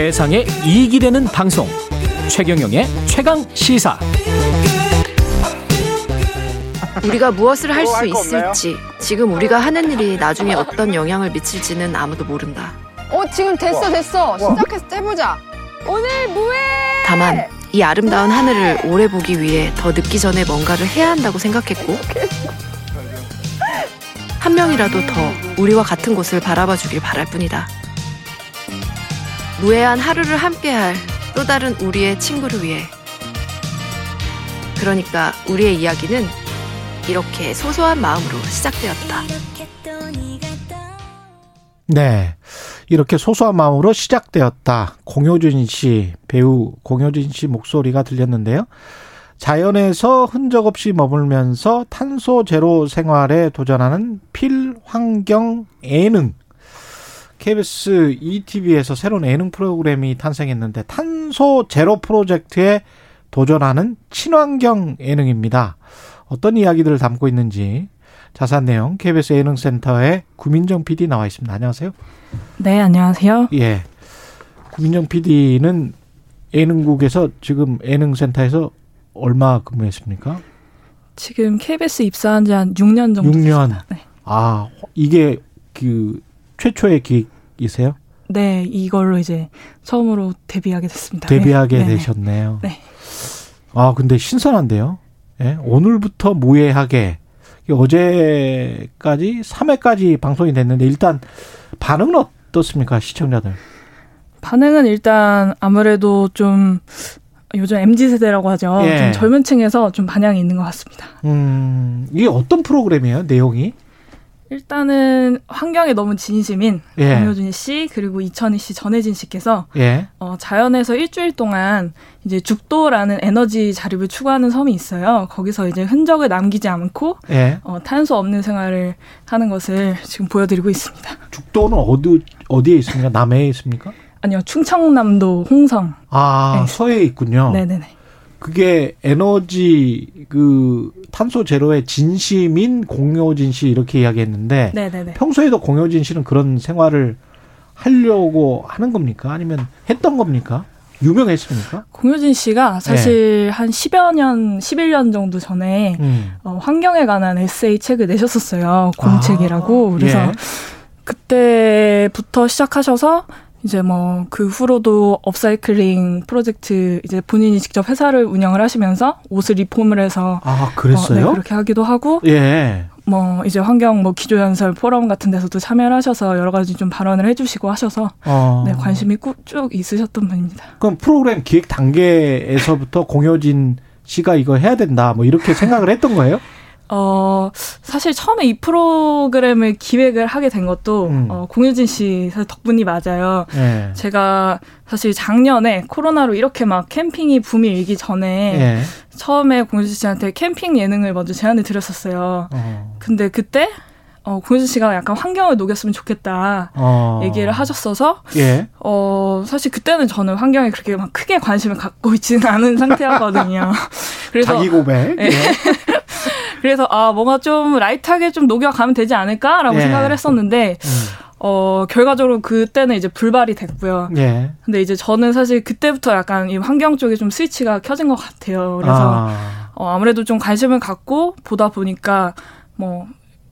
세상에 이익이 되는 방송. 최경영의 최강 시사. 우리가 무엇을 할 수 있을지 지금 우리가 하는 일이 나중에 어떤 영향을 미칠지는 아무도 모른다. 어 지금 됐어 됐어. 시작해서 째보자. 오늘 무회 다만 이 아름다운 하늘을 오래 보기 위해 더 늦기 전에 뭔가를 해야 한다고 생각했고 한 명이라도 더 우리와 같은 곳을 바라봐 주길 바랄 뿐이다. 무해한 하루를 함께할 또 다른 우리의 친구를 위해 그러니까 우리의 이야기는 이렇게 소소한 마음으로 시작되었다. 네. 이렇게 소소한 마음으로 시작되었다. 공효진 씨, 배우 공효진 씨 목소리가 들렸는데요. 자연에서 흔적 없이 머물면서 탄소 제로 생활에 도전하는 필환경 예능. KBS ETV에서 새로운 예능 프로그램이 탄생했는데 탄소 제로 프로젝트에 도전하는 친환경 예능입니다. 어떤 이야기들을 담고 있는지 자세한 내용 KBS 예능센터의 구민정 PD 나와 있습니다. 안녕하세요. 네, 안녕하세요. 예. 구민정 PD는 예능국에서 지금 예능센터에서 얼마 근무했습니까? 지금 KBS 입사한 지 한 6년 정도 6년. 됐습니다. 네. 아, 이게 그 최초의 기획이세요? 네, 이걸로 이제 처음으로 데뷔하게 됐습니다. 데뷔하게 네. 네네. 되셨네요. 네. 아, 근데 신선한데요. 예? 오늘부터 무예하게 어제까지 3회까지 방송이 됐는데 일단 반응은 어떻습니까? 시청자들. 반응은 일단 아무래도 좀 요즘 MZ 세대라고 하죠. 예. 좀 젊은 층에서 좀 반향이 있는 것 같습니다. 음, 이게 어떤 프로그램이에요? 내용이? 일단은 환경에 너무 진심인 예. 공효진 씨 그리고 이천희 씨, 전혜진 씨께서 예. 어, 자연에서 일주일 동안 이제 죽도라는 에너지 자립을 추구하는 섬이 있어요. 거기서 이제 흔적을 남기지 않고 예. 어, 탄소 없는 생활을 하는 것을 지금 보여드리고 있습니다. 죽도는 어디 어디에 있습니까? 남해에 있습니까? 아니요, 충청남도 홍성. 아, 네. 서해에 있군요. 네네네. 그게 에너지 그 탄소 제로의 진심인 공효진 씨 이렇게 이야기했는데 네네네. 평소에도 공효진 씨는 그런 생활을 하려고 하는 겁니까? 아니면 했던 겁니까? 유명했습니까? 공효진 씨가 사실 한 10여 년, 11년 정도 전에 음. 어, 환경에 관한 에세이 책을 내셨었어요. 공책이라고. 아, 그래서 예. 그때부터 시작하셔서 이제 뭐 그 후로도 업사이클링 프로젝트 이제 본인이 직접 회사를 운영을 하시면서 옷을 리폼을 해서 아, 어, 그랬어요? 네, 그렇게 하기도 하고 예. 뭐 이제 환경 뭐 기조연설 포럼 같은 데서도 참여를 하셔서 여러 가지 좀 발언을 해주시고 하셔서 어. 네 관심이 꾸- 쭉 있으셨던 분입니다. 그럼 프로그램 기획 단계에서부터 공효진 씨가 이거 해야 된다 뭐 이렇게 생각을 했던 거예요? 어, 사실 처음에 이 프로그램을 기획을 하게 된 것도, 음. 어, 공효진 씨 사실 덕분이 맞아요. 예. 제가 사실 작년에 코로나로 이렇게 막 캠핑이 붐이 일기 전에 예. 처음에 공효진 씨한테 캠핑 예능을 먼저 제안을 드렸었어요. 어. 근데 그때, 어, 공효진 씨가 약간 환경을 녹였으면 좋겠다. 어. 얘기를 하셨어서, 예. 어, 사실 그때는 저는 환경에 그렇게 막 크게 관심을 갖고 있지는 않은 상태였거든요. 그래서 자기 고백. 예. 예. 그래서 아 뭔가 좀 라이트하게 좀 녹여가면 되지 않을까라고 예. 생각을 했었는데 어 결과적으로 그때는 이제 불발이 됐고요. 예. 근데 이제 저는 사실 그때부터 약간 이 환경 쪽에 좀 스위치가 켜진 것 같아요. 그래서 아. 어, 아무래도 좀 관심을 갖고 보다 보니까 뭐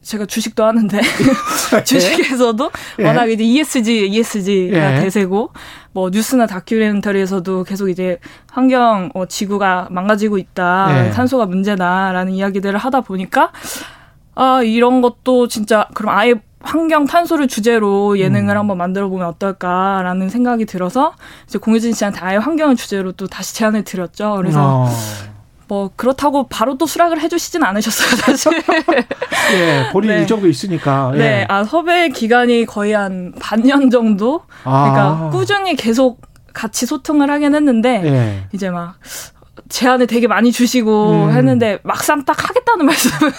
제가 주식도 하는데 주식에서도 예. 워낙 이제 ESG, ESG가 예. 대세고 뭐 뉴스나 다큐멘터리에서도 계속 이제 환경 어, 지구가 망가지고 있다, 예. 탄소가 문제다라는 이야기들을 하다 보니까 아 이런 것도 진짜 그럼 아예 환경 탄소를 주제로 예능을 음. 한번 만들어 보면 어떨까라는 생각이 들어서 이제 공효진 씨한테 아예 환경을 주제로 또 다시 제안을 드렸죠. 그래서 어. 뭐 그렇다고 바로 또 수락을 해주시진 않으셨어요 사실. 예, 본인 네. 일정도 있으니까. 예. 네, 아 섭외 기간이 거의 한 반년 정도. 그러니까 아. 꾸준히 계속 같이 소통을 하긴 했는데 예. 이제 막 제안을 되게 많이 주시고 음. 했는데 막상 딱 하겠다는 말씀은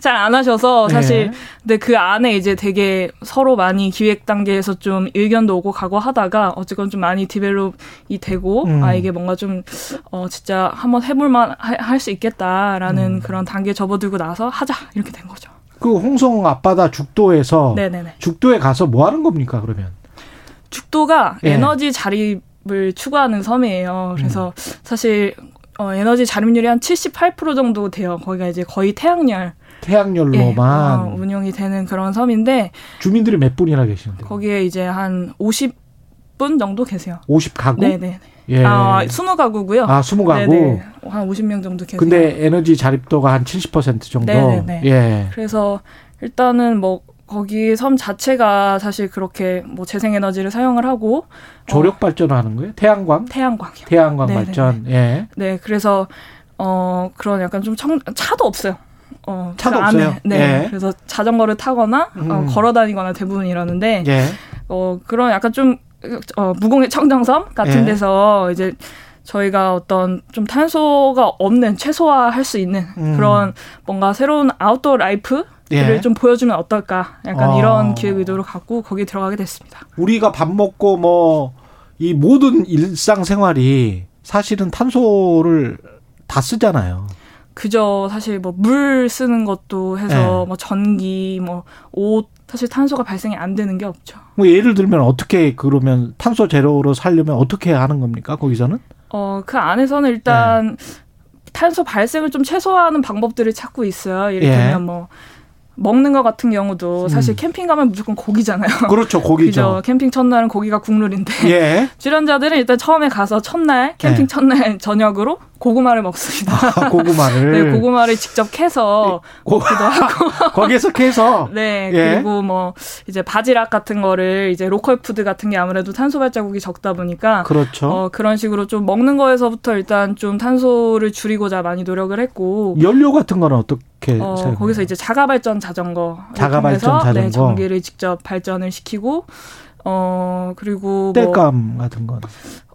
잘 안 하셔서 사실 예. 근데 그 안에 이제 되게 서로 많이 기획 단계에서 좀 의견도 오고 가고 하다가 어쨌건 좀 많이 디벨롭이 되고 음. 아 이게 뭔가 좀 어 진짜 한번 해볼만 할 수 있겠다라는 음. 그런 단계 접어들고 나서 하자 이렇게 된 거죠. 그 홍성 앞바다 죽도에서 네네네. 죽도에 가서 뭐 하는 겁니까 그러면? 독도가 예. 에너지 자립 을 추구하는 섬이에요. 그래서 사실 어, 에너지 자립률이 한 78% 정도 돼요. 거기가 이제 거의 태양열 예, 태양열로만 어, 운영이 되는 그런 섬인데 주민들이 몇 분이나 계시는데? 거기에 이제 한 50분 정도 계세요. 50가구? 네네. 예. 아, 20가구고요. 아, 20가구. 네네. 한 50명 정도 계세요. 근데 에너지 자립도가 한 70% 정도. 네네네. 예. 그래서 일단은 뭐 거기 섬 자체가 사실 그렇게 뭐 재생 에너지를 사용을 하고 조력 발전하는 거예요? 태양광? 태양광이요. 태양광 네네네. 발전. 예. 네, 그래서 어 그런 약간 좀 청, 차도 없어요. 어, 차도 그. 없어요? 네. 예. 그래서 자전거를 타거나 어, 음. 걸어 다니거나 대부분 이러는데 예. 어 그런 약간 좀 어, 무공해 청정섬 같은 예. 데서 이제 저희가 어떤 좀 탄소가 없는 최소화할 수 있는 음. 그런 뭔가 새로운 outdoor life를 예. 좀 보여주면 어떨까 약간 어. 이런 기획 의도를 갖고 거기에 들어가게 됐습니다. 우리가 밥 먹고 뭐 이 모든 일상 생활이 사실은 탄소를 다 쓰잖아요. 그저 사실 뭐 물 쓰는 것도 해서 네. 뭐 전기 뭐 옷 사실 탄소가 발생이 안 되는 게 없죠. 뭐 예를 들면 어떻게 그러면 탄소 제로로 살려면 어떻게 하는 겁니까? 거기서는? 어 그 안에서는 일단 네. 탄소 발생을 좀 최소화하는 방법들을 찾고 있어요. 예. 이를테면 뭐 먹는 것 같은 경우도 사실 음. 캠핑 가면 무조건 고기잖아요. 그렇죠. 그죠. 고기죠. 캠핑 첫날은 고기가 국룰인데 예. 출연자들은 일단 처음에 가서 첫날 캠핑 네. 첫날 저녁으로 고구마를 먹습니다. 고구마를 네, 고구마를 직접 캐서 고- 먹기도 하고 거기에서 캐서 네, 예. 그리고 뭐 이제 바지락 같은 거를 이제 로컬 푸드 같은 게 아무래도 탄소 발자국이 적다 보니까 그렇죠. 어, 그런 식으로 좀 먹는 거에서부터 일단 좀 탄소를 줄이고자 많이 노력을 했고 연료 같은 거는 어떻게 어, 사용해요? 거기서 이제 자가 발전 자전거 자가 발전 네, 자전거. 전기를 직접 발전을 시키고 어 그리고 뭐 땔감 같은 거는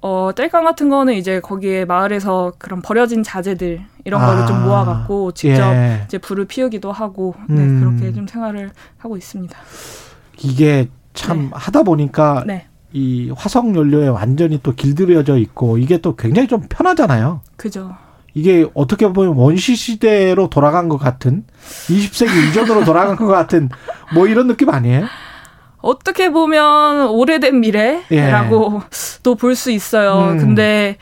어, 땔감 같은 거는 이제 거기에 마을에서 그런 버려진 자재들 이런 거를 아, 좀 모아갖고 직접 예. 이제 불을 피우기도 하고 네, 음. 그렇게 좀 생활을 하고 있습니다. 이게 참 네. 하다 보니까 네, 이 화석 연료에 완전히 또 길들여져 있고 이게 또 굉장히 좀 편하잖아요. 그죠. 이게 어떻게 보면 원시 시대로 돌아간 것 같은 20세기 이전으로 돌아간 것 같은 뭐 이런 느낌 아니에요? 어떻게 보면 오래된 미래라고 또볼수 있어요. 예. 음. 근데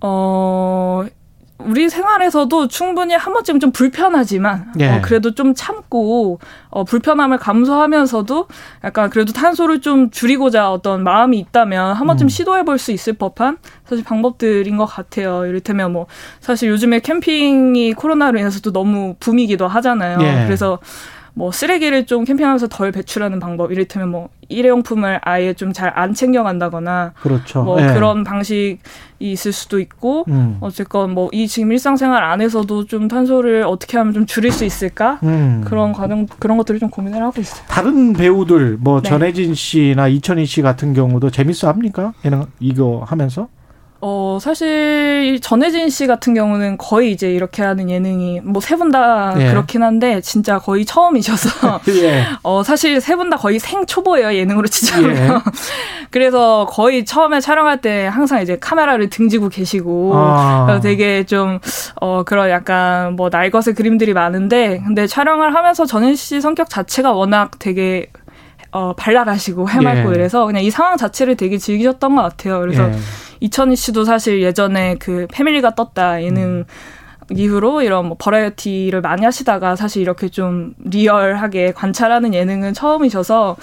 어 우리 생활에서도 충분히 한 번쯤 좀 불편하지만 예. 어, 그래도 좀 참고 어, 불편함을 감수하면서도 약간 그래도 탄소를 좀 줄이고자 어떤 마음이 있다면 한 번쯤 음. 시도해 볼 수 있을 법한 사실 방법들인 것 같아요. 이를테면 뭐 사실 요즘에 캠핑이 코로나로 인해서도 너무 붐이기도 하잖아요. 예. 그래서 뭐 쓰레기를 좀 캠핑하면서 덜 배출하는 방법 이를테면 뭐 일회용품을 아예 좀 잘 안 챙겨간다거나 그렇죠. 뭐 예. 그런 방식이 있을 수도 있고 음. 어쨌건 뭐 이 지금 일상생활 안에서도 좀 탄소를 어떻게 하면 좀 줄일 수 있을까 음. 그런 과정 그런 것들을 좀 고민을 하고 있어요. 다른 배우들 뭐 네. 전혜진 씨나 이천희 씨 같은 경우도 재밌어 합니까? 이거 하면서? 어 사실 전혜진 씨 같은 경우는 거의 이제 이렇게 하는 예능이 뭐 세 분다 예. 그렇긴 한데 진짜 거의 처음이셔서 예. 어 사실 세 분 다 거의 생초보예요 예능으로 치자면 예. 그래서 거의 처음에 촬영할 때 항상 이제 카메라를 등지고 계시고 아. 되게 좀, 어, 그런 약간 뭐 날것의 그림들이 많은데, 근데 촬영을 하면서 전현 씨 성격 자체가 워낙 되게, 어, 발랄하시고 해맑고 예. 이래서 그냥 이 상황 자체를 되게 즐기셨던 것 같아요. 그래서 예. 이천희 씨도 사실 예전에 그 패밀리가 떴다 예능 이후로 이런 뭐 버라이어티를 많이 하시다가 사실 이렇게 좀 리얼하게 관찰하는 예능은 처음이셔서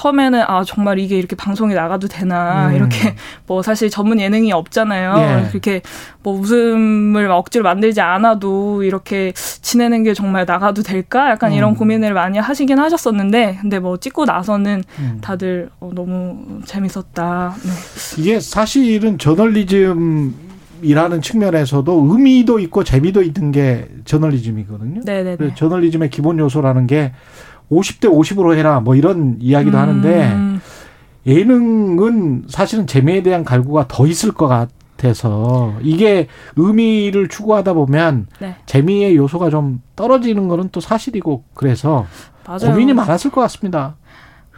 처음에는 아 정말 이게 이렇게 방송에 나가도 되나 음. 이렇게 뭐 사실 전문 예능이 없잖아요. 예. 그렇게 뭐 웃음을 막 억지로 만들지 않아도 이렇게 지내는 게 정말 나가도 될까? 약간 음. 이런 고민을 많이 하시긴 하셨었는데 근데 뭐 찍고 나서는 음. 다들 어, 너무 재밌었다. 네. 이게 사실은 저널리즘 이라는 측면에서도 의미도 있고 재미도 있는 게 저널리즘이거든요. 네네네. 그래서 저널리즘의 기본 요소라는 게 50대 50으로 해라 뭐 이런 이야기도 하는데 음, 예능은 사실은 재미에 대한 갈구가 더 있을 것 같아서 이게 의미를 추구하다 보면 네. 재미의 요소가 좀 떨어지는 거는 또 사실이고 그래서 맞아요. 고민이 많았을 것 같습니다.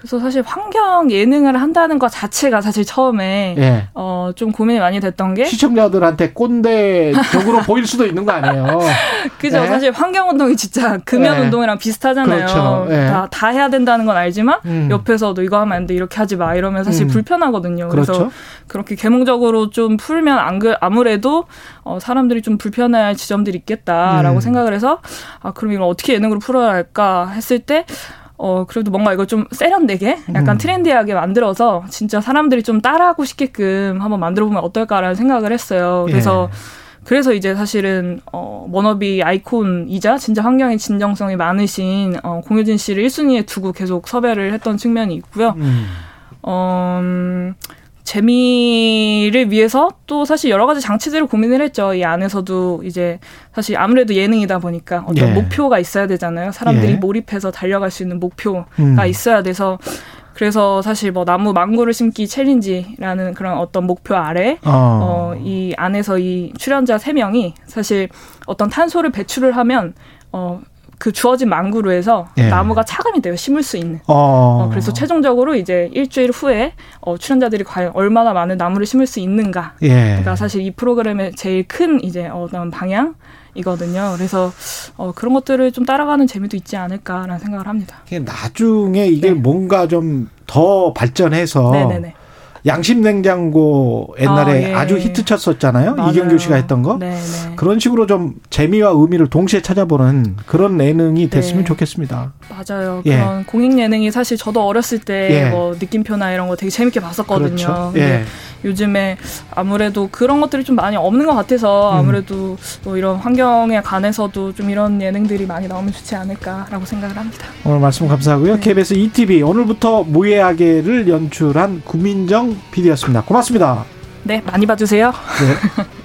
그래서 사실 환경 예능을 한다는 것 자체가 사실 처음에 예. 어, 좀 고민이 많이 됐던 게 시청자들한테 꼰대 적으로 보일 수도 있는 거 아니에요. 그죠. 네. 사실 환경 운동이 진짜 금연 네. 운동이랑 비슷하잖아요. 그렇죠. 네. 다, 다 해야 된다는 건 알지만 음. 옆에서도 이거 하면 안 돼, 이렇게 하지 마 이러면 사실 음. 불편하거든요. 그래서 그렇죠. 그렇게 계몽적으로 좀 풀면 안 그, 아무래도 어, 사람들이 좀 불편해할 지점들이 있겠다라고 음. 생각을 해서 아 그럼 이걸 어떻게 예능으로 풀어야 할까 했을 때. 어, 그래도 뭔가 이거 좀 세련되게 약간 음. 트렌디하게 만들어서 진짜 사람들이 좀 따라하고 싶게끔 한번 만들어 보면 어떨까라는 생각을 했어요. 그래서 예. 그래서 이제 사실은 어 워너비 아이콘이자 진짜 환경에 진정성이 많으신 어 공효진 씨를 1순위에 두고 계속 섭외를 했던 측면이 있고요. 음. 어 음, 재미를 위해서 또 사실 여러 가지 장치들을 고민을 했죠. 이 안에서도 이제 사실 아무래도 예능이다 보니까 어떤 예. 목표가 있어야 되잖아요. 사람들이 예. 몰입해서 달려갈 수 있는 목표가 음. 있어야 돼서 그래서 사실 뭐 나무 망고를 심기 챌린지라는 그런 어떤 목표 아래 어. 어, 이 안에서 이 출연자 세명이 사실 어떤 탄소를 배출을 하면 어, 그 주어진 망구로 해서 예. 나무가 차감이 돼요. 심을 수 있는. 어. 어, 그래서 최종적으로 이제 일주일 후에 어, 출연자들이 과연 얼마나 많은 나무를 심을 수 있는가. 예. 그러니까 사실 이 프로그램의 제일 큰 이제 어떤 방향 이거든요. 그래서 어, 그런 것들을 좀 따라가는 재미도 있지 않을까라는 생각을 합니다. 나중에 이게 네. 뭔가 좀 더 발전해서 네네네. 양심 냉장고 옛날에 아, 예. 아, 주 히트 쳤었잖아요. 맞아요. 이경규 씨가 했던 거. 네네. 그런 식으로 좀 재미와 의미를 동시에 찾아보는 그런 예능이 됐으면 네. 좋겠습니다. 맞아요. 예. 그런 공익 예능이 사실 저도 어렸을 때 예. 뭐 느낌표나 이런 거 되게 재밌게 봤었거든요. 그렇죠. 예. 요즘에 아무래도 그런 것들이 좀 많이 없는 것 같아서 음. 아무래도 또 이런 환경에 관해서도 좀 이런 예능들이 많이 나오면 좋지 않을까라고 생각을 합니다. 오늘 말씀 감사하고요. 네. KBS ETV 오늘부터 무예하게를 연출한 구민정 PD였습니다. 고맙습니다. 네, 많이 봐주세요. 네.